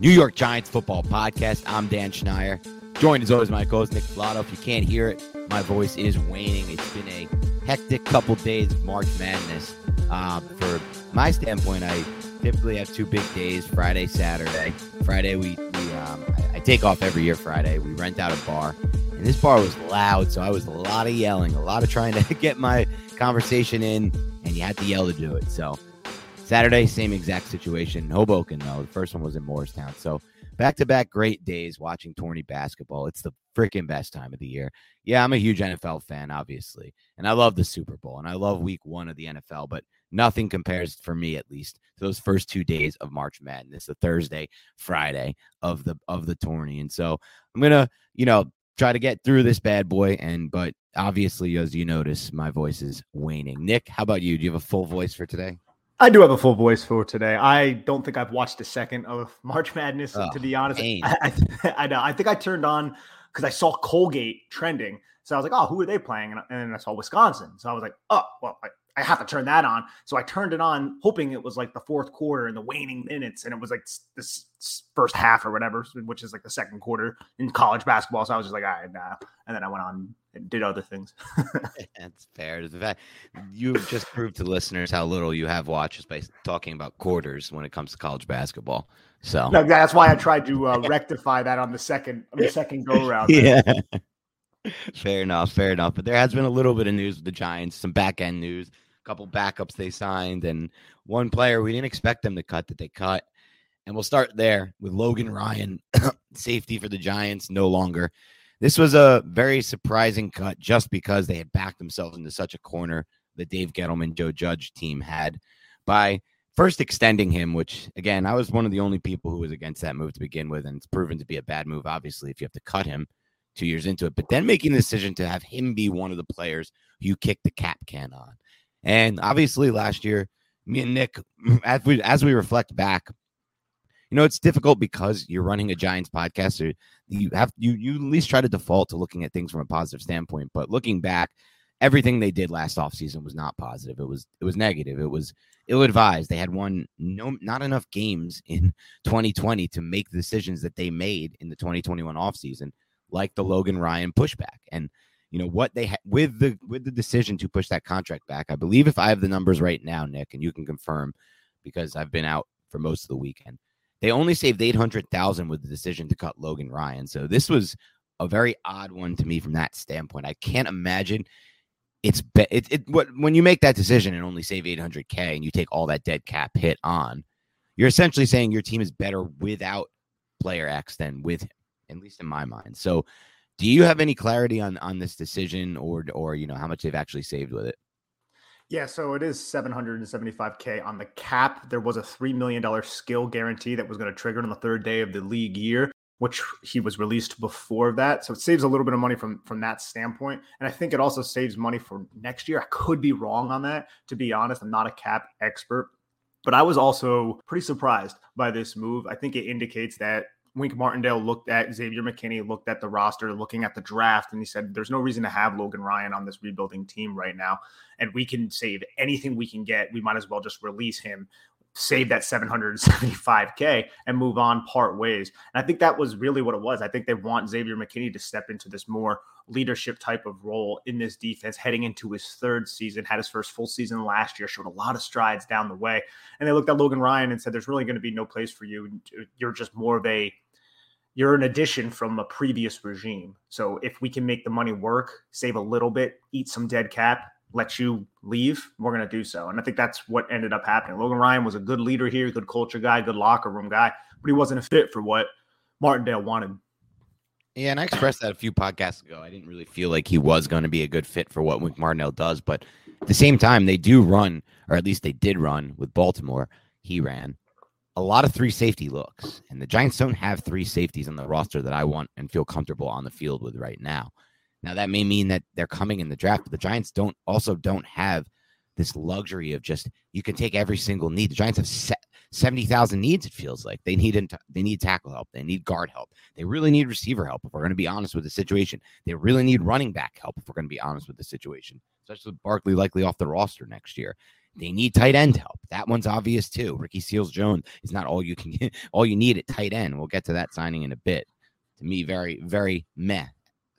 New York Giants football podcast. I'm Dan Schneier. Joined as always my co-host Nick Flato. If you can't hear it, my voice is waning. It's been a hectic couple days of March Madness. Um, for my standpoint, I typically have two big days: Friday, Saturday. Friday, we, we um, I, I take off every year. Friday, we rent out a bar, and this bar was loud, so I was a lot of yelling, a lot of trying to get my conversation in, and you had to yell to do it. So Saturday, same exact situation. Hoboken, though. The first one was in Morristown. So back to back great days watching tourney basketball. It's the freaking best time of the year. Yeah, I'm a huge NFL fan, obviously. And I love the Super Bowl and I love week one of the NFL, but nothing compares for me at least to those first two days of March Madness, the Thursday, Friday of the of the tourney. And so I'm gonna, you know, try to get through this bad boy. And but obviously, as you notice, my voice is waning. Nick, how about you? Do you have a full voice for today? I do have a full voice for today. I don't think I've watched a second of March Madness, Oh, to be honest. I, I, I know. I think I turned on because I saw Colgate trending. So I was like, oh, who are they playing? And, and then I saw Wisconsin. So I was like, oh, well, I, I have to turn that on. So I turned it on, hoping it was like the fourth quarter and the waning minutes. And it was like this first half or whatever, which is like the second quarter in college basketball. So I was just like, all right, nah. And then I went on did other things. That's fair. The fact you've just proved to listeners how little you have watched just by talking about quarters when it comes to college basketball. So No, that's why I tried to uh, rectify that on the second on the second go round. yeah. fair enough. Fair enough. But there has been a little bit of news with the Giants, some back end news, a couple backups they signed, and one player we didn't expect them to cut that they cut. And we'll start there with Logan Ryan, safety for the Giants, no longer. This was a very surprising cut just because they had backed themselves into such a corner the Dave Gettleman, Joe Judge team had by first extending him, which again, I was one of the only people who was against that move to begin with, and it's proven to be a bad move, obviously, if you have to cut him two years into it. But then making the decision to have him be one of the players who you kick the cap can on. And obviously last year, me and Nick, as we as we reflect back, you know, it's difficult because you're running a Giants podcast. So you have you you at least try to default to looking at things from a positive standpoint. But looking back, everything they did last offseason was not positive. It was it was negative. It was ill-advised. They had won no not enough games in 2020 to make the decisions that they made in the 2021 offseason, like the Logan Ryan pushback. And you know what they had with the with the decision to push that contract back. I believe if I have the numbers right now, Nick, and you can confirm because I've been out for most of the weekend. They only saved 800,000 with the decision to cut Logan Ryan. So this was a very odd one to me from that standpoint. I can't imagine it's be- it, it what when you make that decision and only save 800k and you take all that dead cap hit on, you're essentially saying your team is better without player X than with him, at least in my mind. So, do you have any clarity on on this decision or or you know how much they've actually saved with it? Yeah, so it is 775k on the cap. There was a $3 million skill guarantee that was going to trigger on the third day of the league year, which he was released before that. So it saves a little bit of money from from that standpoint. And I think it also saves money for next year. I could be wrong on that. To be honest, I'm not a cap expert. But I was also pretty surprised by this move. I think it indicates that Wink Martindale looked at Xavier McKinney, looked at the roster, looking at the draft, and he said, There's no reason to have Logan Ryan on this rebuilding team right now. And we can save anything we can get. We might as well just release him, save that 775K, and move on part ways. And I think that was really what it was. I think they want Xavier McKinney to step into this more leadership type of role in this defense heading into his third season, had his first full season last year, showed a lot of strides down the way. And they looked at Logan Ryan and said, There's really going to be no place for you. You're just more of a you're an addition from a previous regime. So if we can make the money work, save a little bit, eat some dead cap, let you leave, we're going to do so. And I think that's what ended up happening. Logan Ryan was a good leader here, good culture guy, good locker room guy, but he wasn't a fit for what Martindale wanted. Yeah, and I expressed that a few podcasts ago. I didn't really feel like he was going to be a good fit for what Wink Martindale does, but at the same time, they do run, or at least they did run with Baltimore. He ran a lot of three safety looks, and the Giants don't have three safeties on the roster that I want and feel comfortable on the field with right now. Now that may mean that they're coming in the draft, but the Giants don't also don't have this luxury of just you can take every single need. The Giants have se- seventy thousand needs. It feels like they need they need tackle help, they need guard help, they really need receiver help. If we're going to be honest with the situation, they really need running back help. If we're going to be honest with the situation, especially with Barkley likely off the roster next year. They need tight end help. That one's obvious too. Ricky Seals Jones is not all you can get, all you need at tight end. We'll get to that signing in a bit. To me, very, very meh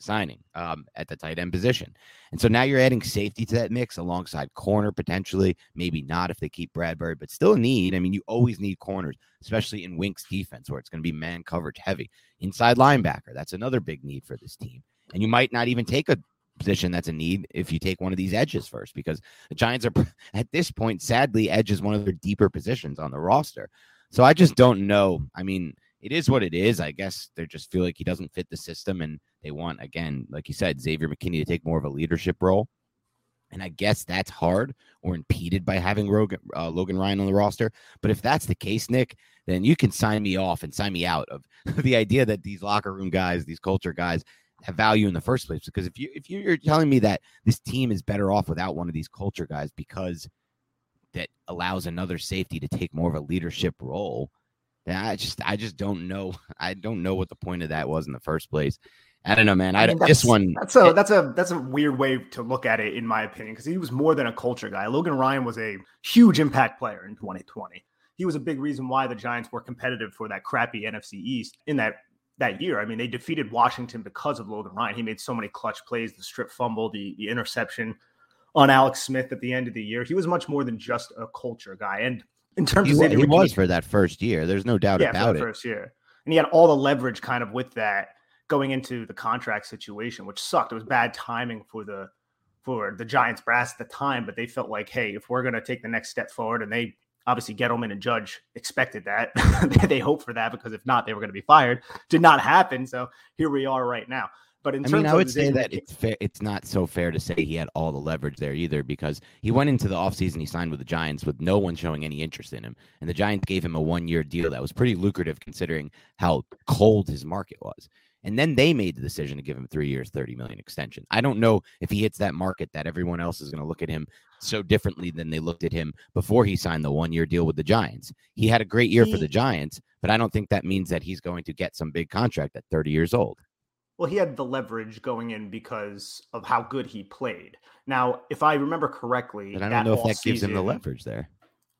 signing um, at the tight end position. And so now you're adding safety to that mix alongside corner potentially, maybe not if they keep Bradberry, but still need. I mean, you always need corners, especially in Wink's defense where it's going to be man coverage heavy. Inside linebacker, that's another big need for this team. And you might not even take a position that's a need if you take one of these edges first, because the Giants are at this point, sadly, edge is one of their deeper positions on the roster. So I just don't know. I mean, it is what it is. I guess they just feel like he doesn't fit the system, and they want again, like you said, Xavier McKinney to take more of a leadership role. And I guess that's hard or impeded by having Rogan, uh, Logan Ryan on the roster. But if that's the case, Nick, then you can sign me off and sign me out of the idea that these locker room guys, these culture guys, have value in the first place. Because if you if you're telling me that this team is better off without one of these culture guys because that allows another safety to take more of a leadership role, I just I just don't know. I don't know what the point of that was in the first place. I don't know, man. I, I mean, this one that's a that's a that's a weird way to look at it, in my opinion, because he was more than a culture guy. Logan Ryan was a huge impact player in 2020. He was a big reason why the Giants were competitive for that crappy NFC East in that that year. I mean, they defeated Washington because of Logan Ryan. He made so many clutch plays, the strip fumble, the, the interception on Alex Smith at the end of the year. He was much more than just a culture guy. And in terms he, of he was for that first year. There's no doubt yeah, about it. First year, and he had all the leverage kind of with that going into the contract situation, which sucked. It was bad timing for the for the Giants brass at the time, but they felt like, hey, if we're going to take the next step forward, and they obviously Gettleman and Judge expected that. they hoped for that because if not, they were going to be fired. Did not happen. So here we are right now. But in I mean, I would say that it's fair. It's not so fair to say he had all the leverage there either, because he went into the offseason, he signed with the Giants with no one showing any interest in him, and the Giants gave him a one-year deal that was pretty lucrative considering how cold his market was. And then they made the decision to give him three years, 30 million extension. I don't know if he hits that market that everyone else is going to look at him so differently than they looked at him before he signed the one year deal with the Giants. He had a great year he, for the Giants, but I don't think that means that he's going to get some big contract at 30 years old. Well, he had the leverage going in because of how good he played. Now, if I remember correctly, but I don't know if that season, gives him the leverage there.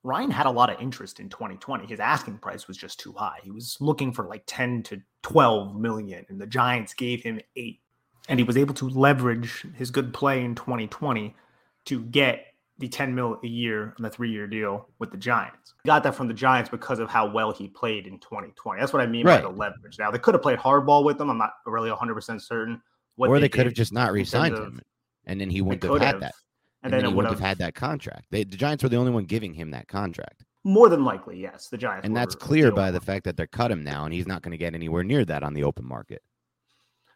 Ryan had a lot of interest in 2020. His asking price was just too high. He was looking for like 10 to 12 million, and the Giants gave him eight. And he was able to leverage his good play in 2020 to get the 10 mil a year on the three year deal with the Giants. He got that from the Giants because of how well he played in 2020. That's what I mean right. by the leverage. Now, they could have played hardball with him. I'm not really 100% certain. or they, they could have just not re signed him, and then he wouldn't have had that and, then, then he would have had that contract. They, the Giants were the only one giving him that contract. More than likely, yes. The Giants, and that's clear by the fact that they're cut him now, and he's not going to get anywhere near that on the open market.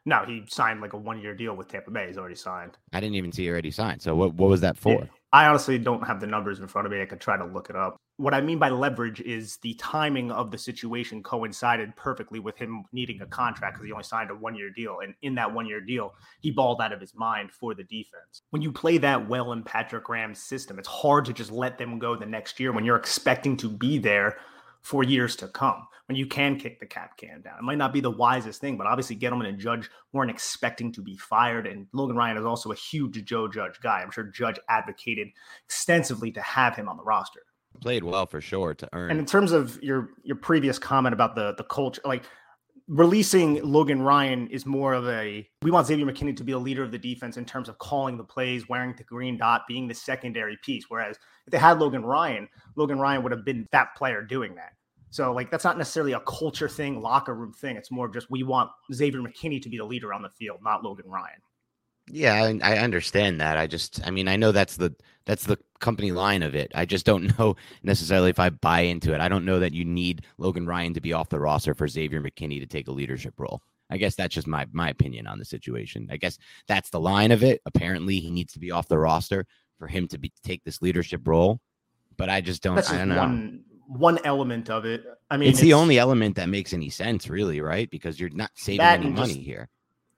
No, he signed like a one-year deal with Tampa Bay. He's already signed. I didn't even see he already signed. So what? What was that for? Yeah. I honestly don't have the numbers in front of me. I could try to look it up. What I mean by leverage is the timing of the situation coincided perfectly with him needing a contract because he only signed a one year deal. And in that one year deal, he balled out of his mind for the defense. When you play that well in Patrick Graham's system, it's hard to just let them go the next year when you're expecting to be there for years to come when you can kick the cap can down. It might not be the wisest thing, but obviously Gettleman and Judge weren't expecting to be fired. And Logan Ryan is also a huge Joe Judge guy. I'm sure Judge advocated extensively to have him on the roster. Played well for sure to earn. And in terms of your your previous comment about the the culture, like releasing Logan Ryan is more of a we want Xavier McKinney to be a leader of the defense in terms of calling the plays, wearing the green dot, being the secondary piece. Whereas if they had Logan Ryan, Logan Ryan would have been that player doing that. So like that's not necessarily a culture thing, locker room thing. It's more just we want Xavier McKinney to be the leader on the field, not Logan Ryan. Yeah, I, I understand that. I just, I mean, I know that's the that's the company line of it. I just don't know necessarily if I buy into it. I don't know that you need Logan Ryan to be off the roster for Xavier McKinney to take a leadership role. I guess that's just my my opinion on the situation. I guess that's the line of it. Apparently, he needs to be off the roster for him to be take this leadership role. But I just don't. That's I don't know. One, one element of it. I mean, it's, it's, the only element that makes any sense, really, right? Because you're not saving any money just, here.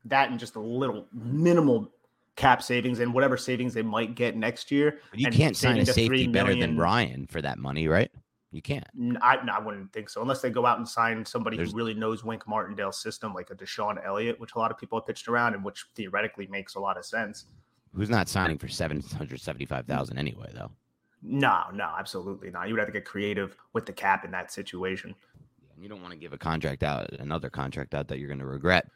That and just a little minimal cap savings and whatever savings they might get next year. But you can't sign a safety better than Ryan for that money, right? You can't. I, I wouldn't think so, unless they go out and sign somebody There's, who really knows Wink Martindale's system, like a DeShon Elliott, which a lot of people have pitched around, and which theoretically makes a lot of sense. Who's not signing for seven hundred seventy-five thousand anyway, though? No, no, absolutely not. You would have to get creative with the cap in that situation. You don't want to give a contract out, another contract out that you're going to regret.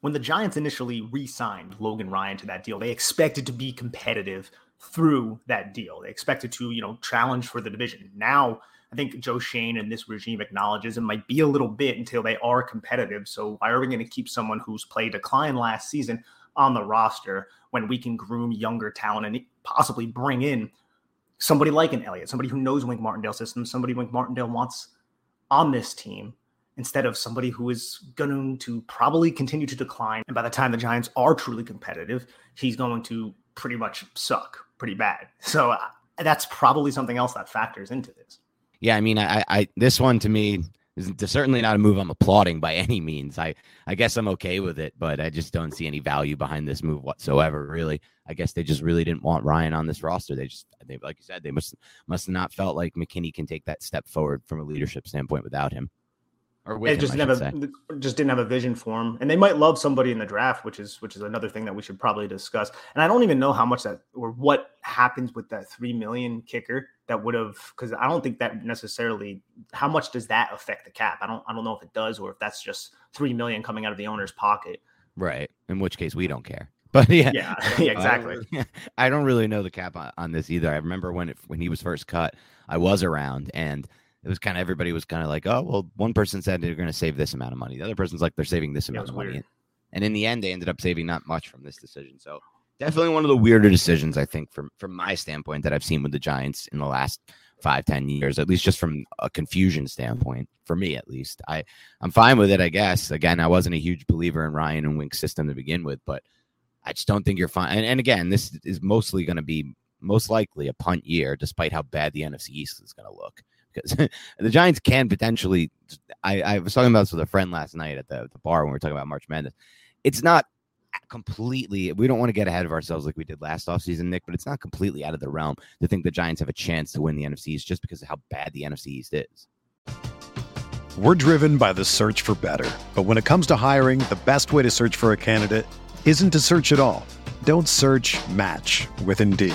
When the Giants initially re signed Logan Ryan to that deal, they expected to be competitive through that deal. They expected to, you know, challenge for the division. Now, I think Joe Schoen and this regime acknowledges it might be a little bit until they are competitive. So why are we going to keep someone who's played a decline last season on the roster when we can groom younger talent and possibly bring in somebody like an Elliott, somebody who knows Wink Martindale system, somebody Wink Martindale wants on this team instead of somebody who is going to probably continue to decline. And by the time the Giants are truly competitive, he's going to pretty much suck pretty bad. So uh, that's probably something else that factors into this. Yeah, I mean, I, I this one to me is certainly not a move I'm applauding by any means. I, I guess I'm okay with it, but I just don't see any value behind this move whatsoever. Really, I guess they just really didn't want Ryan on this roster. They just, they, like you said, they must must not felt like McKinney can take that step forward from a leadership standpoint without him or with him, just a, just didn't have a vision for him. And they might love somebody in the draft, which is which is another thing that we should probably discuss. And I don't even know how much that or what happens with that three million kicker that would have because I don't think that necessarily how much does that affect the cap? I don't I don't know if it does or if that's just three million coming out of the owner's pocket. Right. In which case we don't care. But yeah, yeah, yeah exactly. I don't, I don't really know the cap on, on this either. I remember when it, when he was first cut, I was around and it was kind of everybody was kind of like, oh, well, one person said they're going to save this amount of money. The other person's like, they're saving this amount yeah, of money. Weird. And in the end, they ended up saving not much from this decision. So definitely one of the weirder decisions, I think, from from my standpoint that I've seen with the Giants in the last five, ten years, at least just from a confusion standpoint, for me at least. I, I'm fine with it, I guess. Again, I wasn't a huge believer in Ryan and Wink's system to begin with, but I just don't think you're fine. And, and again, this is mostly going to be most likely a punt year, despite how bad the NFC East is going to look because the Giants can potentially. I, I was talking about this with a friend last night at the, the bar when we were talking about March Madness. It's not completely we don't want to get ahead of ourselves like we did last offseason, Nick, but it's not completely out of the realm to think the Giants have a chance to win the NFC East just because of how bad the NFC East is. We're driven by the search for better. But when it comes to hiring, the best way to search for a candidate isn't to search at all. Don't search match with Indeed.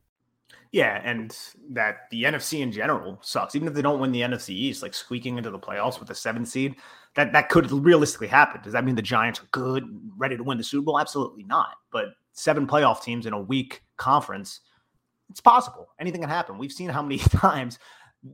Yeah, and that the NFC in general sucks. Even if they don't win the NFC East, like squeaking into the playoffs with a seven seed, that that could realistically happen. Does that mean the Giants are good, ready to win the Super Bowl? Absolutely not. But seven playoff teams in a weak conference, it's possible. Anything can happen. We've seen how many times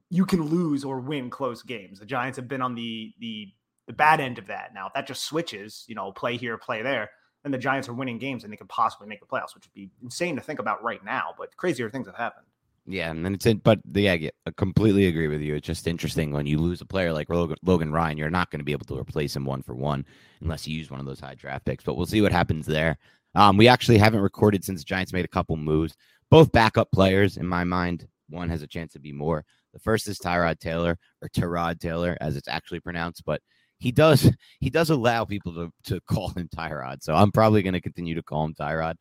you can lose or win close games. The Giants have been on the the the bad end of that. Now, if that just switches, you know, play here, play there, and the Giants are winning games and they could possibly make the playoffs, which would be insane to think about right now. But crazier things have happened. Yeah, and then it's in, but yeah, I completely agree with you. It's just interesting when you lose a player like Logan, Logan Ryan, you're not going to be able to replace him one for one unless you use one of those high draft picks. But we'll see what happens there. Um, we actually haven't recorded since Giants made a couple moves. Both backup players, in my mind. One has a chance to be more. The first is Tyrod Taylor or Tyrod Taylor, as it's actually pronounced, but he does he does allow people to, to call him Tyrod. So I'm probably going to continue to call him Tyrod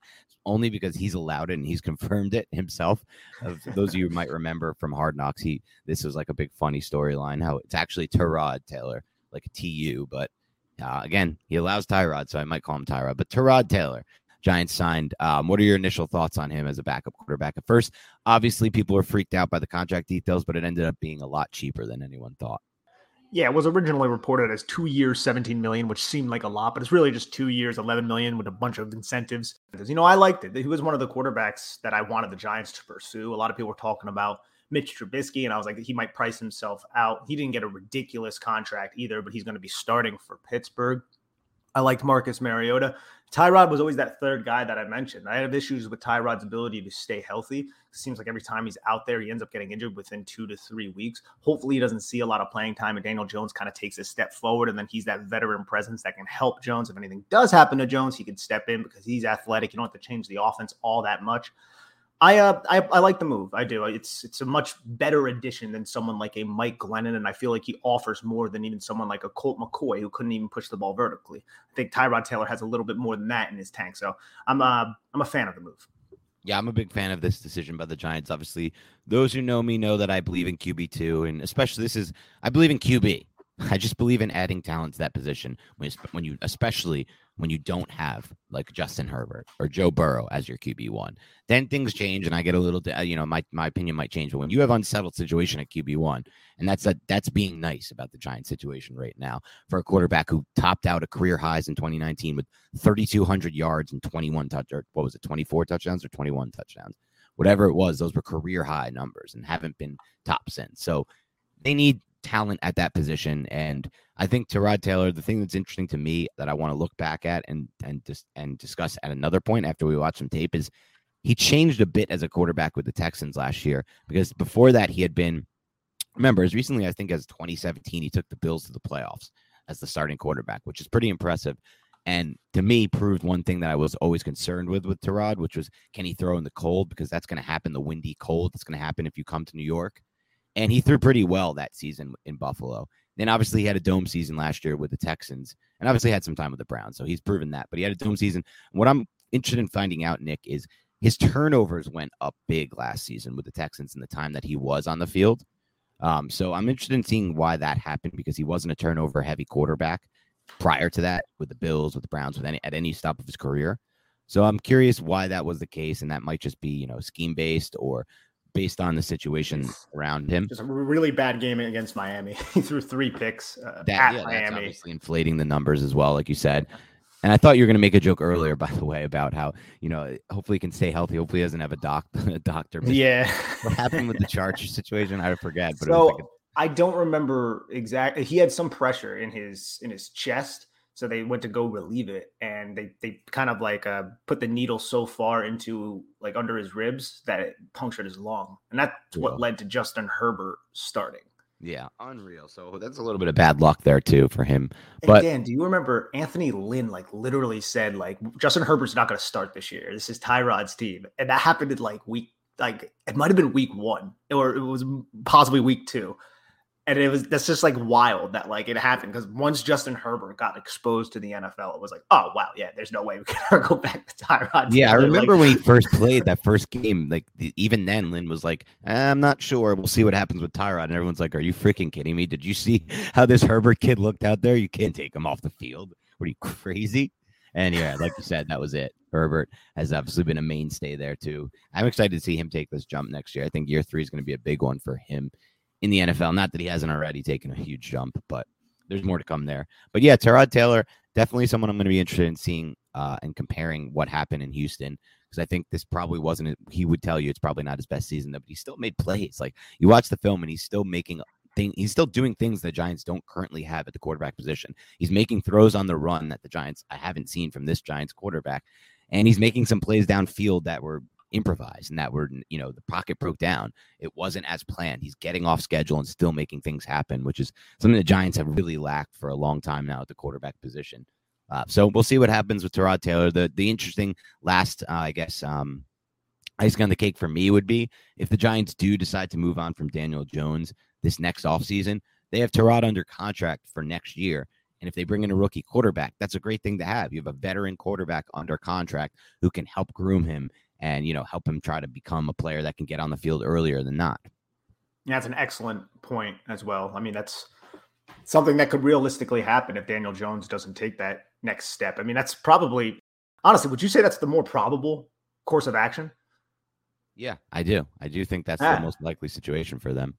only because he's allowed it and he's confirmed it himself. Of those of you might remember from Hard Knocks, he this was like a big funny storyline how it's actually Tyrod Taylor, like a TU, but uh, again, he allows Tyrod, so I might call him Tyrod. But Tyrod Taylor, Giants signed. Um, what are your initial thoughts on him as a backup quarterback? At first, obviously, people were freaked out by the contract details, but it ended up being a lot cheaper than anyone thought. Yeah, it was originally reported as two years, 17 million, which seemed like a lot, but it's really just two years, 11 million with a bunch of incentives. Because, you know, I liked it. He was one of the quarterbacks that I wanted the Giants to pursue. A lot of people were talking about Mitch Trubisky, and I was like, he might price himself out. He didn't get a ridiculous contract either, but he's going to be starting for Pittsburgh. I liked Marcus Mariota. Tyrod was always that third guy that I mentioned. I have issues with Tyrod's ability to stay healthy. It seems like every time he's out there, he ends up getting injured within two to three weeks. Hopefully, he doesn't see a lot of playing time, and Daniel Jones kind of takes a step forward, and then he's that veteran presence that can help Jones. If anything does happen to Jones, he can step in because he's athletic. You don't have to change the offense all that much. I, uh, I I like the move. I do. It's it's a much better addition than someone like a Mike Glennon, and I feel like he offers more than even someone like a Colt McCoy who couldn't even push the ball vertically. I think Tyrod Taylor has a little bit more than that in his tank. So I'm uh, I'm a fan of the move. Yeah, I'm a big fan of this decision by the Giants. Obviously, those who know me know that I believe in QB two, and especially this is I believe in QB. I just believe in adding talent to that position when you, when you especially when you don't have like Justin Herbert or Joe Burrow as your QB one. Then things change, and I get a little, you know, my my opinion might change. But when you have unsettled situation at QB one, and that's a, that's being nice about the Giants situation right now for a quarterback who topped out a career highs in 2019 with 3,200 yards and 21 touch or what was it, 24 touchdowns or 21 touchdowns, whatever it was. Those were career high numbers and haven't been top since. So they need talent at that position. And I think Tyrod Taylor, the thing that's interesting to me that I want to look back at and and just and discuss at another point after we watch some tape is he changed a bit as a quarterback with the Texans last year because before that he had been remember as recently I think as 2017 he took the Bills to the playoffs as the starting quarterback, which is pretty impressive. And to me, proved one thing that I was always concerned with with Tyrod, which was can he throw in the cold because that's going to happen the windy cold. That's going to happen if you come to New York and he threw pretty well that season in Buffalo. Then obviously he had a dome season last year with the Texans, and obviously had some time with the Browns, so he's proven that. But he had a dome season. What I'm interested in finding out, Nick, is his turnovers went up big last season with the Texans in the time that he was on the field. Um, so I'm interested in seeing why that happened because he wasn't a turnover heavy quarterback prior to that with the Bills, with the Browns, with any at any stop of his career. So I'm curious why that was the case, and that might just be you know scheme based or based on the situation around him. Just a really bad game against Miami. he threw three picks uh, that, at yeah, Miami. That's obviously inflating the numbers as well, like you said. And I thought you were going to make a joke earlier, by the way, about how you know hopefully he can stay healthy. Hopefully he doesn't have a doc a doctor. Yeah. what happened with the Charger situation? I forget. But so like a- I don't remember exactly. He had some pressure in his in his chest, so they went to go relieve it, and they they kind of like uh, put the needle so far into like under his ribs that it punctured his lung, and that's what led to Justin Herbert starting. yeah, unreal. So that's a little bit of bad luck there too for him. And But Dan, do you remember Anthony Lynn like literally said like Justin Herbert's not going to start this year. This is Tyrod's team, and that happened in like week like it might have been week one or it was possibly week two. And it was that's just like wild that like it happened because once Justin Herbert got exposed to the NFL, it was like, oh wow, yeah, there's no way we can go back to Tyrod. yeah, I remember Like, when he first played that first game. Like the, even then, Lynn was like, "I'm not sure. We'll see what happens with Tyrod." And everyone's like, "Are you freaking kidding me? Did you see how this Herbert kid looked out there? You can't take him off the field. What are you crazy?" And yeah, like you said, that was it. Herbert has obviously been a mainstay there too. I'm excited to see him take this jump next year. I think year three is going to be a big one for him in the NFL. Not that he hasn't already taken a huge jump, but there's more to come there. But yeah, Terod Taylor, definitely someone I'm going to be interested in seeing uh, and comparing what happened in Houston because I think this probably wasn't. He would tell you it's probably not his best season, but he still made plays. Like you watch the film and he's still making thing. He's still doing things the Giants don't currently have at the quarterback position. He's making throws on the run that the Giants I haven't seen from this Giants quarterback, and he's making some plays downfield that were improvised and that were you know the pocket broke down it wasn't as planned he's getting off schedule and still making things happen which is something the giants have really lacked for a long time now at the quarterback position uh, so we'll see what happens with Terod Taylor. The the interesting last, uh, I guess, um, icing on the cake for me would be if the Giants do decide to move on from Daniel Jones this next offseason, they have Terod under contract for next year. And if they bring in a rookie quarterback, that's a great thing to have. You have a veteran quarterback under contract who can help groom him and you know help him try to become a player that can get on the field earlier than not. Yeah, that's an excellent point as well. I mean, that's something that could realistically happen if Daniel Jones doesn't take that next step. I mean, that's probably honestly, would you say that's the more probable course of action? Yeah, I do. I do think that's Ah. the most likely situation for them.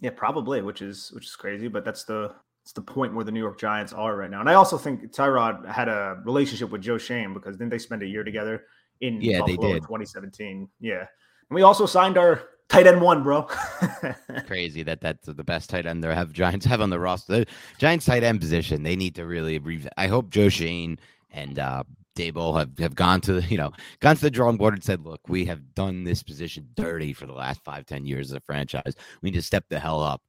Yeah, probably, which is which is crazy, but that's the it's the point where the New York Giants are right now. And I also think Tyrod had a relationship with Joe Schoen because didn't they spend a year together in Yeah, they Buffalo in did. 2017? Yeah. And we also signed our tight end one, bro. crazy that that's the best tight end they have Giants have on the roster. The Giants tight end position, they need to really re- I hope Joe Schoen and uh Daboll have, have gone to the, you know, gone to the drawing board and said, look, we have done this position dirty for the last five, ten years as a franchise. We need to step the hell up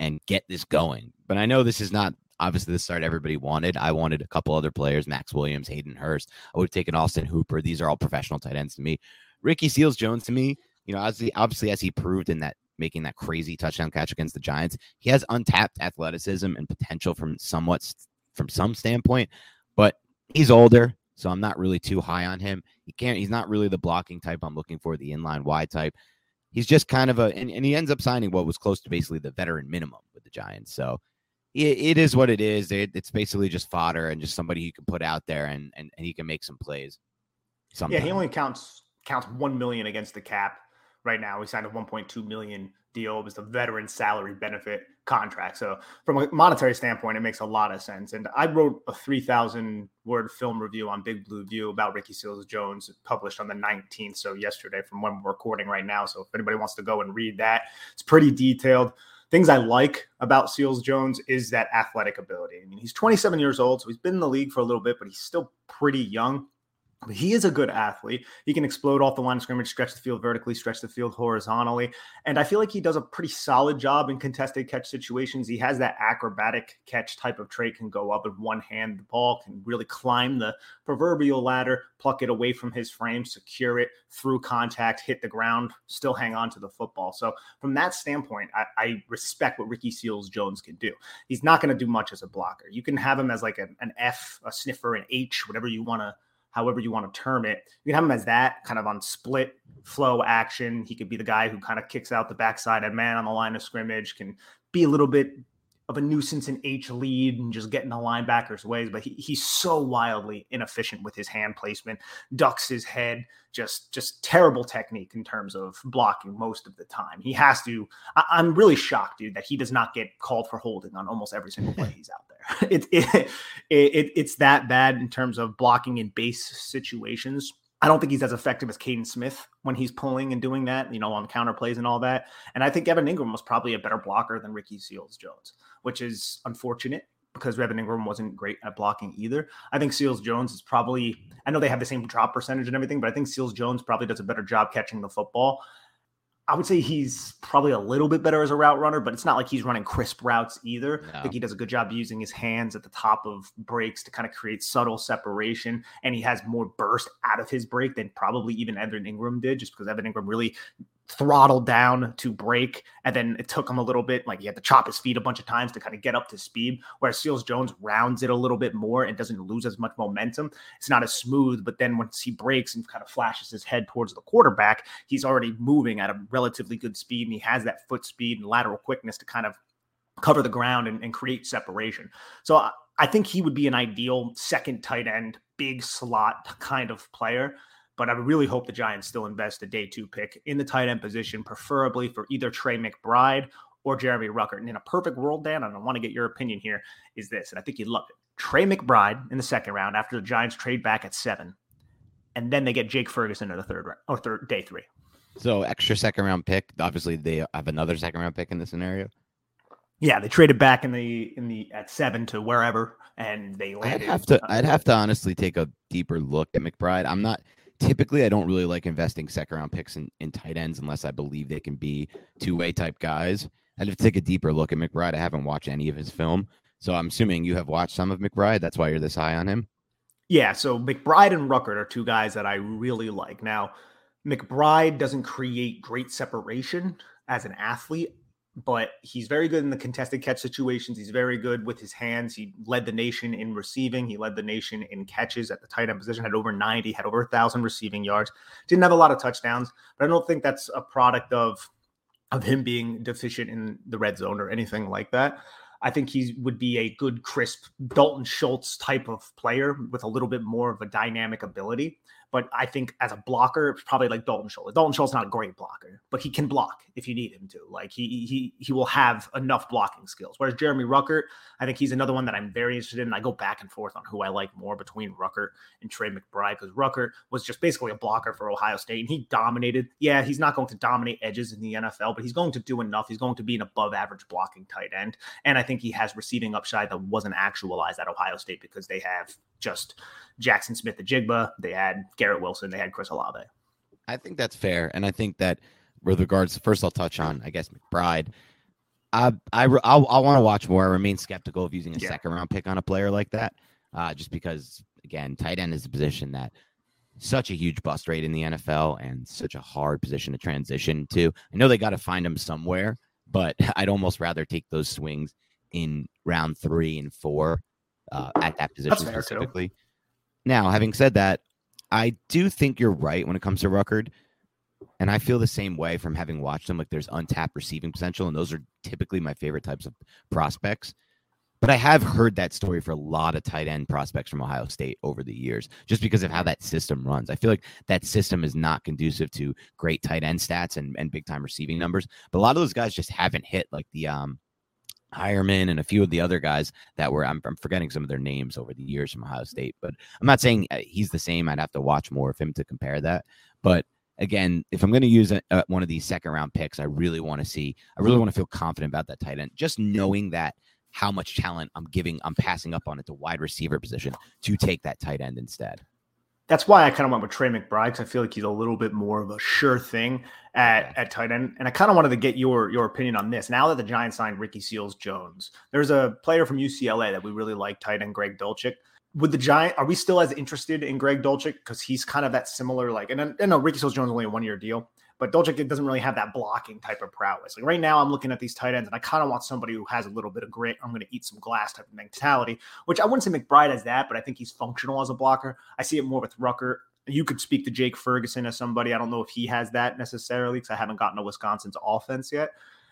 and get this going. But I know this is not obviously the start everybody wanted. I wanted a couple other players, Maxx Williams, Hayden Hurst. I would have taken Austin Hooper. These are all professional tight ends to me. Ricky Seals Jones to me, you know, he obviously as he proved in that making that crazy touchdown catch against the Giants, he has untapped athleticism and potential from somewhat from some standpoint, but he's older, so I'm not really too high on him. He can't. He's not really the blocking type I'm looking for, the inline wide type. He's just kind of a, and, and he ends up signing what was close to basically the veteran minimum with the Giants. So it, it is what it is. It, it's basically just fodder and just somebody you can put out there and and, and he can make some plays. yeah, he only counts counts one million against the cap right now. He signed a 1.2 million deal. It was the veteran salary benefit contract. So from a monetary standpoint, it makes a lot of sense. And I wrote a 3,000 word film review on Big Blue View about Ricky Seals Jones, published on the 19th. So yesterday, from when we're recording right now. So if anybody wants to go and read that, it's pretty detailed. Things I like about Seals Jones is that athletic ability. I mean, he's 27 years old, so he's been in the league for a little bit, but he's still pretty young. He is a good athlete. He can explode off the line of scrimmage, stretch the field vertically, stretch the field horizontally. And I feel like he does a pretty solid job in contested catch situations. He has that acrobatic catch type of trait, can go up with one hand the ball, can really climb the proverbial ladder, pluck it away from his frame, secure it through contact, hit the ground, still hang on to the football. So from that standpoint, I, I respect what Ricky Seals Jones can do. He's not going to do much as a blocker. You can have him as like an, an F, a sniffer, an H, whatever you want to however you want to term it. You can have him as that kind of on split flow action. He could be the guy who kind of kicks out the backside and man on the line of scrimmage, can be a little bit of a nuisance in H lead and just getting the linebackers' ways, but he, he's so wildly inefficient with his hand placement, ducks his head, just just terrible technique in terms of blocking most of the time. He has to. I, am really shocked, dude, that he does not get called for holding on almost every single play he's out there. It, it, it, it's that bad in terms of blocking in base situations. I don't think he's as effective as Kaden Smith when he's pulling and doing that, you know, on counter plays and all that. And I think Evan Engram was probably a better blocker than Ricky Seals Jones, which is unfortunate because Evan Engram wasn't great at blocking either. I think Seals Jones is probably, I know they have the same drop percentage and everything, but I think Seals Jones probably does a better job catching the football. I would say he's probably a little bit better as a route runner, but it's not like he's running crisp routes either. No. I think he does a good job using his hands at the top of breaks to kind of create subtle separation. And he has more burst out of his break than probably even Evan Engram did, just because Evan Engram really throttled down to break. And then it took him a little bit, like he had to chop his feet a bunch of times to kind of get up to speed. Whereas Seals Jones rounds it a little bit more and doesn't lose as much momentum. It's not as smooth, but then once he breaks and kind of flashes his head towards the quarterback, he's already moving at a relatively good speed. And he has that foot speed and lateral quickness to kind of cover the ground and, and create separation. So I, I think he would be an ideal second tight end, big slot kind of player. But I really hope the Giants still invest a day two pick in the tight end position, preferably for either Trey McBride or Jeremy Ruckert. And in a perfect world, Dan, and I want to get your opinion here, is this, and I think you'd love it. Trey McBride in the second round after the Giants trade back at seven, and then they get Jake Ferguson in the third round or third day three. So extra second round pick. Obviously, they have another second round pick in this scenario. Yeah, they traded back in the in the at seven to wherever, and they landed. I'd have to. I'd have to honestly take a deeper look at McBride. I'm not typically I don't really like investing second round picks in, in tight ends unless I believe they can be two way type guys. I'd have to take a deeper look at McBride. I haven't watched any of his film. So I'm assuming you have watched some of McBride. That's why you're this high on him. Yeah. So McBride and Ruckert are two guys that I really like. Now, McBride doesn't create great separation as an athlete but he's very good in the contested catch situations. He's very good with his hands. He led the nation in receiving. He led the nation in catches at the tight end position, had over 90, had over a thousand receiving yards. Didn't have a lot of touchdowns, but I don't think that's a product of of him being deficient in the red zone or anything like that. I think he would be a good, crisp Dalton Schultz type of player with a little bit more of a dynamic ability. But I think as a blocker, it's probably like Dalton Schultz. Dalton Schultz not a great blocker, but he can block if you need him to. Like he he he will have enough blocking skills. Whereas Jeremy Ruckert, I think he's another one that I'm very interested in. I go back and forth on who I like more between Ruckert and Trey McBride because Ruckert was just basically a blocker for Ohio State and he dominated. Yeah, he's not going to dominate edges in the NFL, but he's going to do enough. He's going to be an above average blocking tight end. And I think he has receiving upside that wasn't actualized at Ohio State because they have just Jackson Smith-Njigba, they had Garrett Wilson, they had Chris Olave. I think that's fair, and I think that with regards, first I'll touch on, I guess McBride. I I I, I want to watch more. I remain skeptical of using a yeah. second round pick on a player like that, uh, just because again, tight end is a position that such a huge bust rate in the NFL and such a hard position to transition to. I know they got to find him somewhere, but I'd almost rather take those swings in round three and four uh, at that position specifically. Too. Now, having said that, I do think you're right when it comes to Ruckert. And I feel the same way from having watched him. Like there's untapped receiving potential, and those are typically my favorite types of prospects. But I have heard that story for a lot of tight end prospects from Ohio State over the years, just because of how that system runs. I feel like that system is not conducive to great tight end stats and, and big time receiving numbers. But a lot of those guys just haven't hit like the um Heuerman and a few of the other guys that were I'm, I'm, forgetting some of their names over the years from Ohio State, but I'm not saying uh, he's the same. I'd have to watch more of him to compare that. But again, if I'm going to use a, a, one of these second round picks, I really want to see, I really want to feel confident about that tight end. Just knowing that how much talent I'm giving, I'm passing up on it to wide receiver position to take that tight end instead that's why I kind of went with Trey McBride because I feel like he's a little bit more of a sure thing at, at tight end. And I kind of wanted to get your your opinion on this. Now that the Giants signed Ricky Seals Jones, there's a player from UCLA that we really like, tight end Greg Dulcich. Would the Giant are we still as interested in Greg Dulcich because he's kind of that similar like and I know Ricky Seals Jones only a one year deal, but Dulcich doesn't really have that blocking type of prowess. Like right now, I'm looking at these tight ends, and I kind of want somebody who has a little bit of grit. I'm going to eat some glass type of mentality, which I wouldn't say McBride has that, but I think he's functional as a blocker. I see it more with Rucker. You could speak to Jake Ferguson as somebody. I don't know if he has that necessarily because I haven't gotten to Wisconsin's offense yet.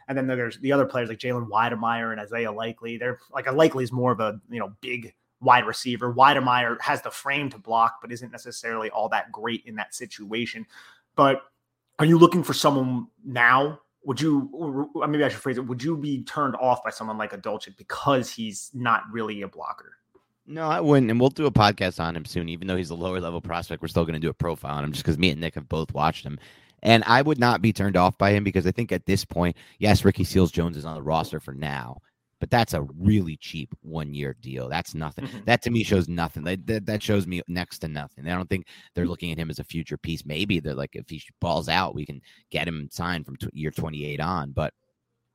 And then there's the other players like Jalen Wydermyer and Isaiah Likely. They're like a Likely is more of a you know big wide receiver. Wydermyer has the frame to block, but isn't necessarily all that great in that situation. But are you looking for someone now? Would you, maybe I should phrase it, would you be turned off by someone like a because he's not really a blocker? No, I wouldn't. And we'll do a podcast on him soon, even though he's a lower level prospect. We're still going to do a profile on him just because me and Nick have both watched him. And I would not be turned off by him because I think at this point, yes, Ricky Seals Jones is on the roster for now, but that's a really cheap one year deal. That's nothing. Mm-hmm. That to me shows nothing. That, that, that shows me next to nothing. I don't think they're looking at him as a future piece. Maybe they're like, if he balls out, we can get him signed from t- year 28 on. But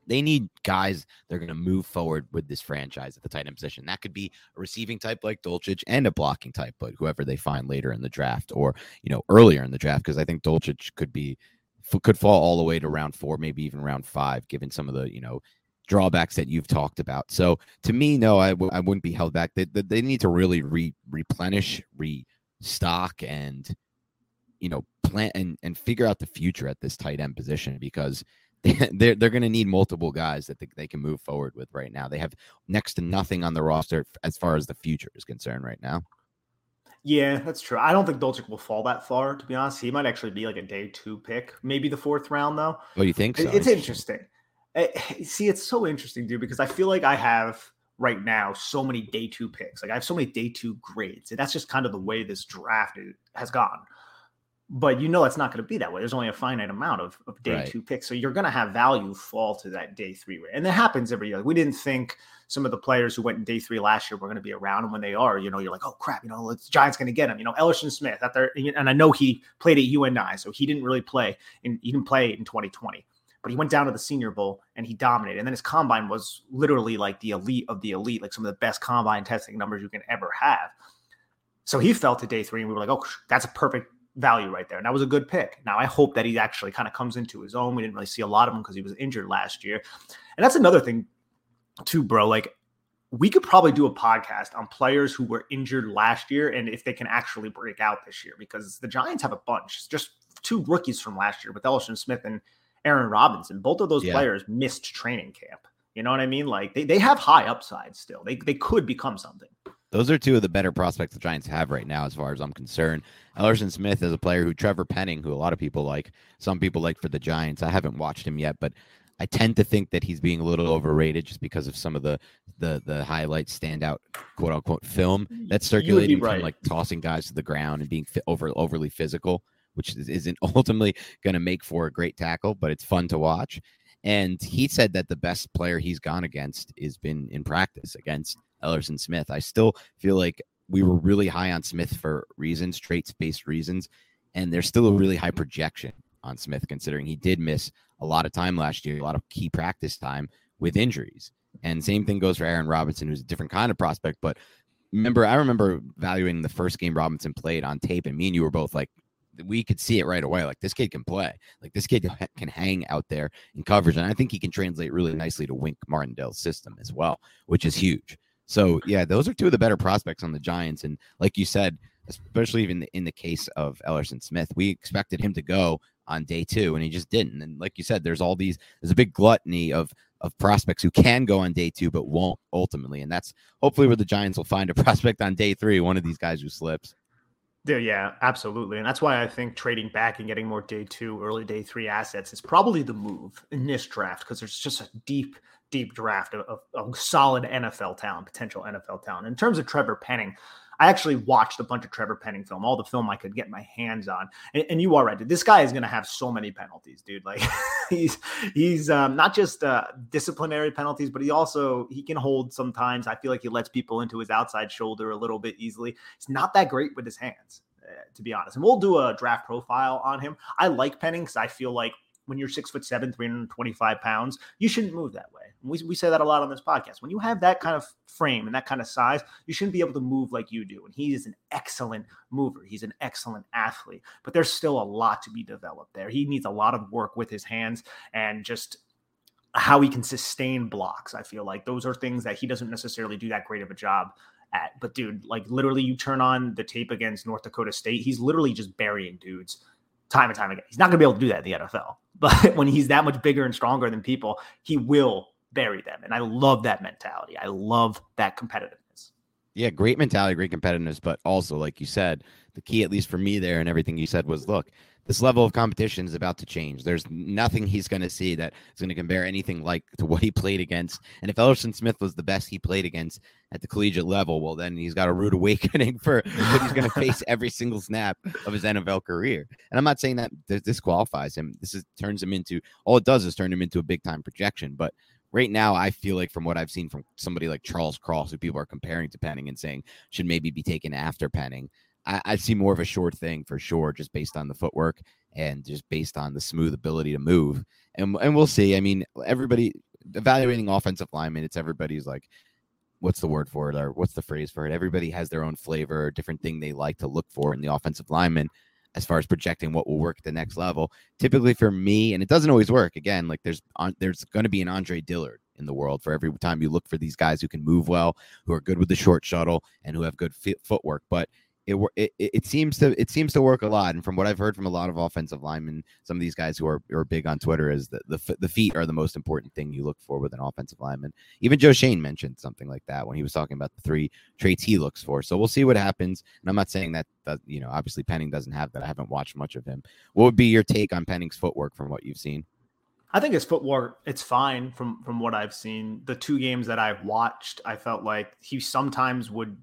they need guys they're going to move forward with this franchise at the tight end position. That could be a receiving type like Dulcich and a blocking type, but whoever they find later in the draft or you know earlier in the draft, because I think Dulcich could be could fall all the way to round four, maybe even round five, given some of the you know drawbacks that you've talked about. So to me, no, I w- I wouldn't be held back. They, they need to really re- replenish, restock, and you know plan and, and figure out the future at this tight end position because they're they're going to need multiple guys that they, they can move forward with right now. They have next to nothing on the roster as far as the future is concerned right now. Yeah, that's true. I don't think Dulcich will fall that far, to be honest. He might actually be like a day two pick, maybe the fourth round, though. Oh, you think so? It's interesting. Eh, see, it's so interesting, dude, because I feel like I have right now so many day two picks. Like I have so many day two grades. And that's just kind of the way this draft has gone. But you know it's not going to be that way. There's only a finite amount of, of day right. two picks. So you're going to have value fall to that day three. And that happens every year. Like we didn't think some of the players who went in day three last year were going to be around. And when they are, you know, you're like, oh crap, you know, it's Giants going to get him. You know, Elerson Smith out there. And I know he played at UNI, so he didn't really play in, he didn't play in 2020 but he went down to the Senior Bowl and he dominated. And then his combine was literally like the elite of the elite, like some of the best combine testing numbers you can ever have. So he fell to day three, and we were like, oh, that's a perfect value right there. And that was a good pick. Now I hope that he actually kind of comes into his own. We didn't really see a lot of him because he was injured last year. And that's another thing, too, bro. Like we could probably do a podcast on players who were injured last year and if they can actually break out this year because the Giants have a bunch. Just two rookies from last year with Elerson Smith and Aaron Robinson. Both of those yeah. players missed training camp. You know what I mean? Like they, they have high upside still. They they could become something. Those are two of the better prospects the Giants have right now, as far as I'm concerned. Elerson Smith is a player who Trevor Penning, who a lot of people like, some people like for the Giants. I haven't watched him yet, but I tend to think that he's being a little overrated just because of some of the the the highlights standout quote unquote film that's circulating right. from like tossing guys to the ground and being over overly physical which isn't ultimately going to make for a great tackle, but it's fun to watch. And he said that the best player he's gone against has been in practice against Elerson Smith. I still feel like we were really high on Smith for reasons, traits based reasons. And there's still a really high projection on Smith, considering he did miss a lot of time last year, a lot of key practice time with injuries. And same thing goes for Aaron Robinson, who's a different kind of prospect. But remember, I remember valuing the first game Robinson played on tape, and me and you were both like, we could see it right away. Like this kid can play. Like this kid can hang out there in coverage, and I think he can translate really nicely to Wink Martindale's system as well, which is huge. So yeah, those are two of the better prospects on the Giants, and like you said, especially even in the case of Elerson Smith, we expected him to go on day two, and he just didn't. And like you said, there's all these there's a big gluttony of of prospects who can go on day two but won't ultimately, and that's hopefully where the Giants will find a prospect on day three, one of these guys who slips. Yeah, absolutely. And that's why I think trading back and getting more day two, early day three assets is probably the move in this draft because there's just a deep, deep draft of, of, of, solid NFL talent, potential NFL talent. In terms of Trevor Penning, I actually watched a bunch of Trevor Penning film, all the film I could get my hands on. And, and you are right. Dude. This guy is going to have so many penalties, dude. Like he's he's um, not just uh, disciplinary penalties, but he also he can hold sometimes. I feel like he lets people into his outside shoulder a little bit easily. He's not that great with his hands, uh, to be honest. And we'll do a draft profile on him. I like Penning because I feel like when you're six foot seven, 325 pounds, you shouldn't move that way. We, we say that a lot on this podcast. When you have that kind of frame and that kind of size, you shouldn't be able to move like you do. And he is an excellent mover. He's an excellent athlete, but there's still a lot to be developed there. He needs a lot of work with his hands and just how he can sustain blocks. I feel like those are things that he doesn't necessarily do that great of a job at. But dude, like literally, you turn on the tape against North Dakota State, he's literally just burying dudes time and time again. He's not going to be able to do that in the NFL. But when he's that much bigger and stronger than people, he will bury them. And I love that mentality. I love that competitiveness. Yeah, great mentality, great competitiveness, but also, like you said, the key, at least for me there and everything you said, was look, this level of competition is about to change. There's nothing he's going to see that is going to compare anything like to what he played against. And if Elerson Smith was the best he played against at the collegiate level, well, then he's got a rude awakening for what he's going to face every single snap of his NFL career. And I'm not saying that this disqualifies him. This is turns him into all it does is turn him into a big time projection. But right now, I feel like from what I've seen from somebody like Charles Cross, who people are comparing to Penning and saying should maybe be taken after Penning. I, I see more of a short thing for sure, just based on the footwork and just based on the smooth ability to move. And and we'll see. I mean, everybody evaluating offensive linemen, it's everybody's like, what's the word for it or what's the phrase for it? Everybody has their own flavor, different thing they like to look for in the offensive lineman as far as projecting what will work at the next level. Typically for me, and it doesn't always work. Again, like there's on, there's going to be an Andre Dillard in the world for every time you look for these guys who can move well, who are good with the short shuttle, and who have good footwork. But it, it it seems to it seems to work a lot. And from what I've heard from a lot of offensive linemen, some of these guys who are, are big on Twitter is that the the feet are the most important thing you look for with an offensive lineman. Even Joe Schoen mentioned something like that when he was talking about the three traits he looks for. So we'll see what happens. And I'm not saying that that you know obviously Penning doesn't have that. I haven't watched much of him. What would be your take on Penning's footwork from what you've seen? I think his footwork it's fine from from what I've seen. The two games that I've watched, I felt like he sometimes would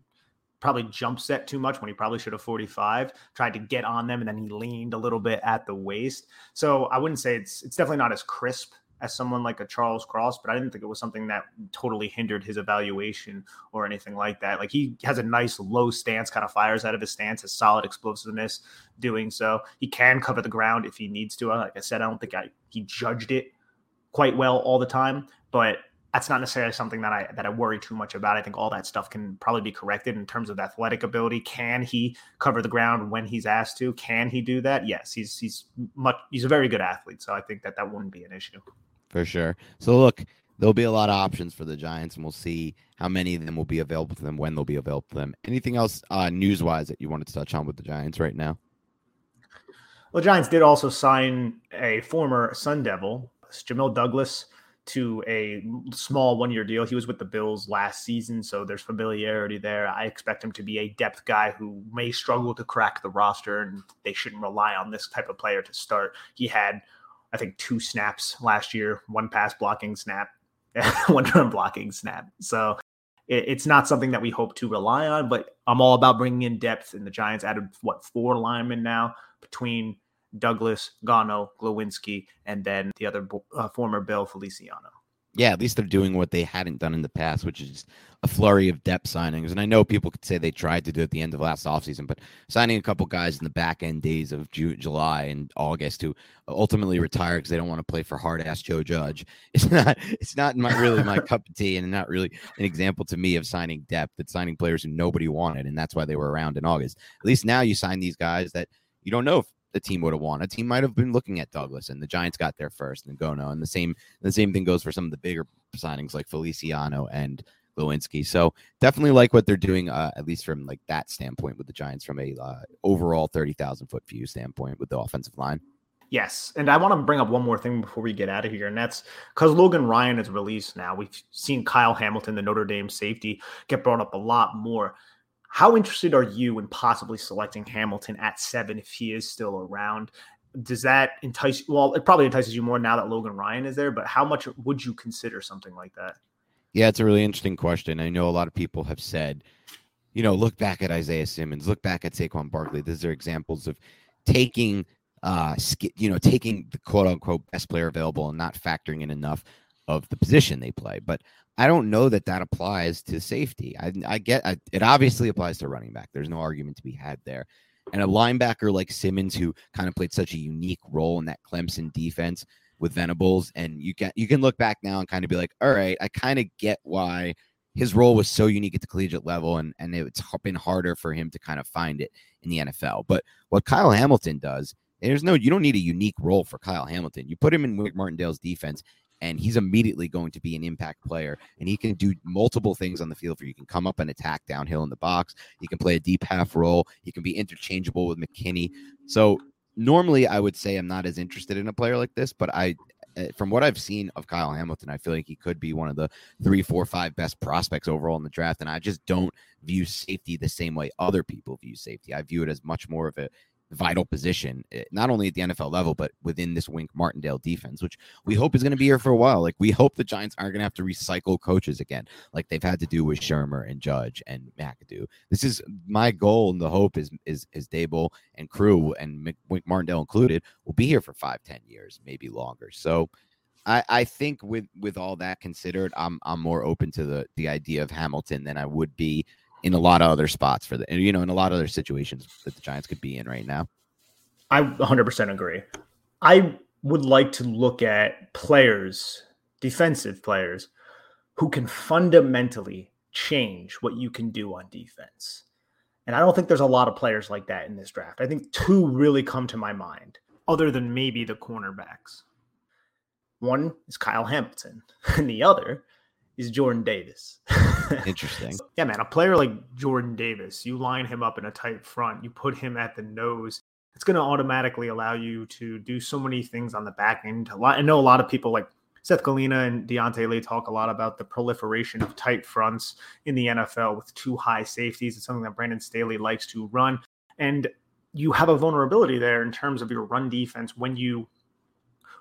probably jump set too much when he probably should have 45 tried to get on them and then he leaned a little bit at the waist. So i wouldn't say it's it's definitely not as crisp as someone like a charles cross but i didn't think it was something that totally hindered his evaluation or anything like that. Like he has a nice low stance kind of fires out of his stance has solid explosiveness doing so. He can cover the ground if he needs to. Like i said i don't think i he judged it quite well all the time but that's not necessarily something that I that I worry too much about. I think all that stuff can probably be corrected in terms of athletic ability. Can he cover the ground when he's asked to? Can he do that? Yes, he's he's much he's a very good athlete, so I think that that wouldn't be an issue. For sure. So look, there'll be a lot of options for the Giants, and we'll see how many of them will be available to them, when they'll be available to them. Anything else uh, news wise that you wanted to touch on with the Giants right now? Well, the Giants did also sign a former Sun Devil, Jamil Douglas to a small one year deal. He was with the Bills last season, so there's familiarity there. I expect him to be a depth guy who may struggle to crack the roster, and they shouldn't rely on this type of player to start. He had, I think, two snaps last year one pass blocking snap, one run blocking snap. So it's not something that we hope to rely on, but I'm all about bringing in depth. And the Giants added, what, four linemen now between Douglas, Gono, Glowinski, and then the other uh, former Bill Feliciano. Yeah, at least they're doing what they hadn't done in the past, which is a flurry of depth signings. And I know people could say they tried to do it at the end of last offseason, but signing a couple guys in the back end days of July and August to ultimately retire because they don't want to play for hard ass Joe Judge. It's not it's not my, really my cup of tea and not really an example to me of signing depth. It's signing players who nobody wanted, and that's why they were around in August. At least now you sign these guys that you don't know if the team would have won. A team might have been looking at Douglas, and the Giants got there first, and Gono, and the same the same thing goes for some of the bigger signings like Feliciano and Glowinski. So definitely like what they're doing, uh, at least from like that standpoint with the Giants, from a uh, overall thirty thousand foot view standpoint with the offensive line. Yes, and I want to bring up one more thing before we get out of here, and that's because Logan Ryan is released now. We've seen Kyle Hamilton, the Notre Dame safety, get brought up a lot more. How interested are you in possibly selecting Hamilton at seven if he is still around? Does that entice? Well, it probably entices you more now that Logan Ryan is there. But how much would you consider something like that? Yeah, it's a really interesting question. I know a lot of people have said, you know, look back at Isaiah Simmons, look back at Saquon Barkley. These are examples of taking, uh, you know, taking the quote unquote best player available and not factoring in enough of the position they play. But I don't know that that applies to safety. I, I get I, it obviously applies to running back. There's no argument to be had there. And a linebacker like Simmons, who kind of played such a unique role in that Clemson defense with Venables, and you can you can look back now and kind of be like, all right, I kind of get why his role was so unique at the collegiate level, and and it's been harder for him to kind of find it in the NFL. But what Kyle Hamilton does, there's no you don't need a unique role for Kyle Hamilton. You put him in Martindale's defense, and he's immediately going to be an impact player. And he can do multiple things on the field for you. can come up and attack downhill in the box. He can play a deep half role. He can be interchangeable with McKinney. So normally I would say I'm not as interested in a player like this, but I uh, from what I've seen of Kyle Hamilton, I feel like he could be one of the three, four, five best prospects overall in the draft. And I just don't view safety the same way other people view safety. I view it as much more of a vital position, eh, not only at the NFL level, but within this Wink Martindale defense, which we hope is going to be here for a while. Like we hope the Giants aren't going to have to recycle coaches again, like they've had to do with Shurmur and Judge and McAdoo. This is my goal, and the hope is is is Daboll and crew and Wink Martindale included will be here for five, ten years, maybe longer. So. I, I think with with all that considered, I'm I'm more open to the the idea of Hamilton than I would be in a lot of other spots for the you know in a lot of other situations that the Giants could be in right now. I 100% agree. I would like to look at players, defensive players, who can fundamentally change what you can do on defense. And I don't think there's a lot of players like that in this draft. I think two really come to my mind, other than maybe the cornerbacks. One is Kyle Hamilton, and the other is Jordan Davis. Interesting. yeah, man. A player like Jordan Davis, you line him up in a tight front, you put him at the nose. It's going to automatically allow you to do so many things on the back end. I know a lot of people like Seth Galina and Diante Lee talk a lot about the proliferation of tight fronts in the NFL with two high safeties. It's something that Brandon Staley likes to run. And you have a vulnerability there in terms of your run defense when you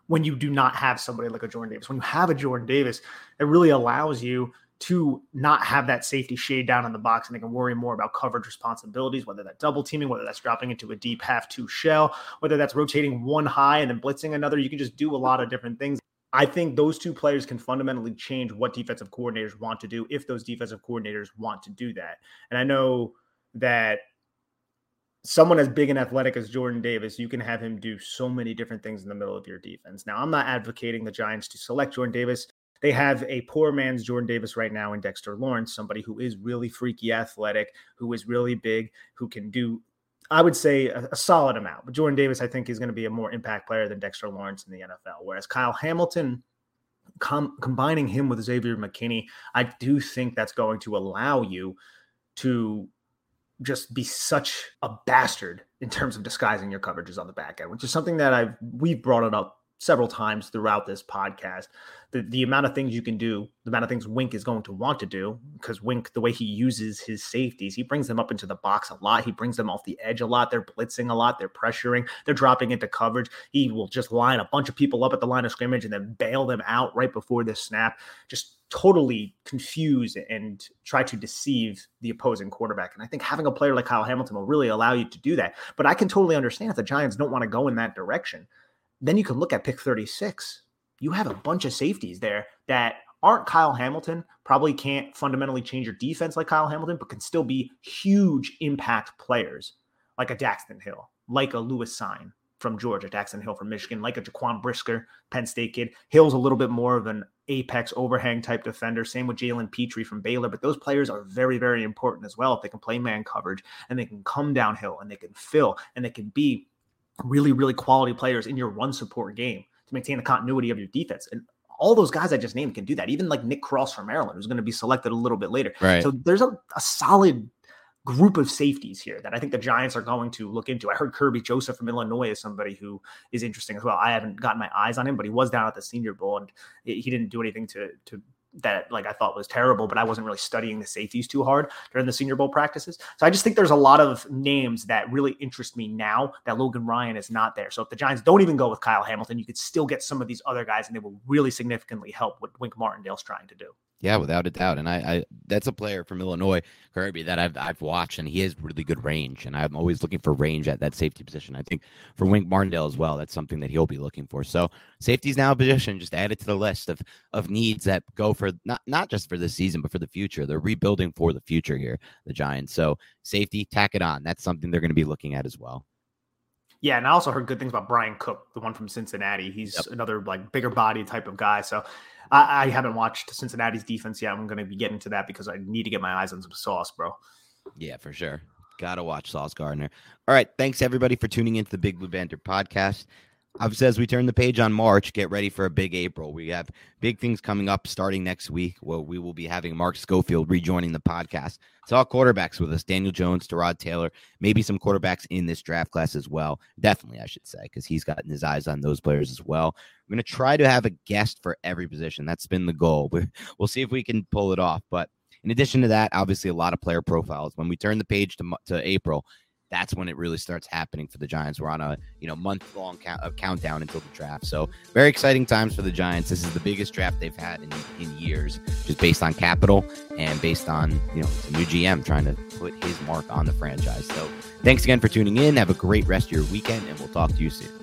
when you do not have somebody like a Jordan Davis. When you have a Jordan Davis, it really allows you to not have that safety shade down in the box and they can worry more about coverage responsibilities, whether that's double teaming, whether that's dropping into a deep half two shell, whether that's rotating one high and then blitzing another. You can just do a lot of different things. I think those two players can fundamentally change what defensive coordinators want to do if those defensive coordinators want to do that. And I know that someone as big and athletic as Jordan Davis, you can have him do so many different things in the middle of your defense. Now, I'm not advocating the Giants to select Jordan Davis. They have a poor man's Jordan Davis right now in Dexter Lawrence, somebody who is really freaky athletic, who is really big, who can do, I would say, a, a solid amount. But Jordan Davis, I think, is going to be a more impact player than Dexter Lawrence in the NFL. Whereas Kyle Hamilton, com- combining him with Xavier McKinney, I do think that's going to allow you to just be such a bastard in terms of disguising your coverages on the back end, which is something that I've we've brought it up several times throughout this podcast. The the amount of things you can do, the amount of things Wink is going to want to do, because Wink, the way he uses his safeties, he brings them up into the box a lot. He brings them off the edge a lot. They're blitzing a lot. They're pressuring. They're dropping into coverage. He will just line a bunch of people up at the line of scrimmage and then bail them out right before the snap. Just totally confuse and try to deceive the opposing quarterback. And I think having a player like Kyle Hamilton will really allow you to do that. But I can totally understand if the Giants don't want to go in that direction. Then you can look at pick 36. You have a bunch of safeties there that aren't Kyle Hamilton, probably can't fundamentally change your defense like Kyle Hamilton, but can still be huge impact players like a Daxton Hill, like a Lewis Cine from Georgia, Daxton Hill from Michigan, like a Jaquan Brisker, Penn State kid. Hill's a little bit more of an apex overhang type defender. Same with Jalen Pitre from Baylor. But those players are very, very important as well if they can play man coverage and they can come downhill and they can fill and they can be really, really quality players in your run support game to maintain the continuity of your defense. And all those guys I just named can do that. Even like Nick Cross from Maryland, who's going to be selected a little bit later. Right. So there's a, a solid group of safeties here that I think the Giants are going to look into. I heard Kerby Joseph from Illinois is somebody who is interesting as well. I haven't gotten my eyes on him, but he was down at the Senior Bowl and he didn't do anything to to that like I thought was terrible, but I wasn't really studying the safeties too hard during the Senior Bowl practices. So I just think there's a lot of names that really interest me now that Logan Ryan is not there. So if the Giants don't even go with Kyle Hamilton, you could still get some of these other guys, and they will really significantly help what Wink Martindale's trying to do. Yeah, without a doubt. And I, I that's a player from Illinois, Kerby, that I've I've watched, and he has really good range. And I'm always looking for range at that safety position. I think for Wink Martindale as well, that's something that he'll be looking for. So safety's now a position. Just add it to the list of of needs that go for not not just for this season, but for the future. They're rebuilding for the future here, the Giants. So safety, tack it on. That's something they're going to be looking at as well. Yeah, and I also heard good things about Bryan Cook, the one from Cincinnati. He's yep. another like bigger body type of guy. So I, I haven't watched Cincinnati's defense yet. I'm going to be getting to that because I need to get my eyes on some sauce, bro. Yeah, for sure. Gotta watch Sauce Gardner. All right. Thanks everybody for tuning into the Big Blue Banter podcast. Obviously, as we turn the page on March, get ready for a big April. We have big things coming up starting next week where we will be having Mark Schofield rejoining the podcast. It's all quarterbacks with us Daniel Jones, Tyrod Taylor, maybe some quarterbacks in this draft class as well. Definitely, I should say, because he's gotten his eyes on those players as well. We're going to try to have a guest for every position. That's been the goal. We'll see if we can pull it off. But in addition to that, obviously, a lot of player profiles. When we turn the page to, to April, that's when it really starts happening for the Giants. We're on a you know month long count, uh, countdown until the draft, so very exciting times for the Giants. This is the biggest draft they've had in, in years, just based on capital and based on you know the new GM trying to put his mark on the franchise. So thanks again for tuning in. Have a great rest of your weekend, and we'll talk to you soon.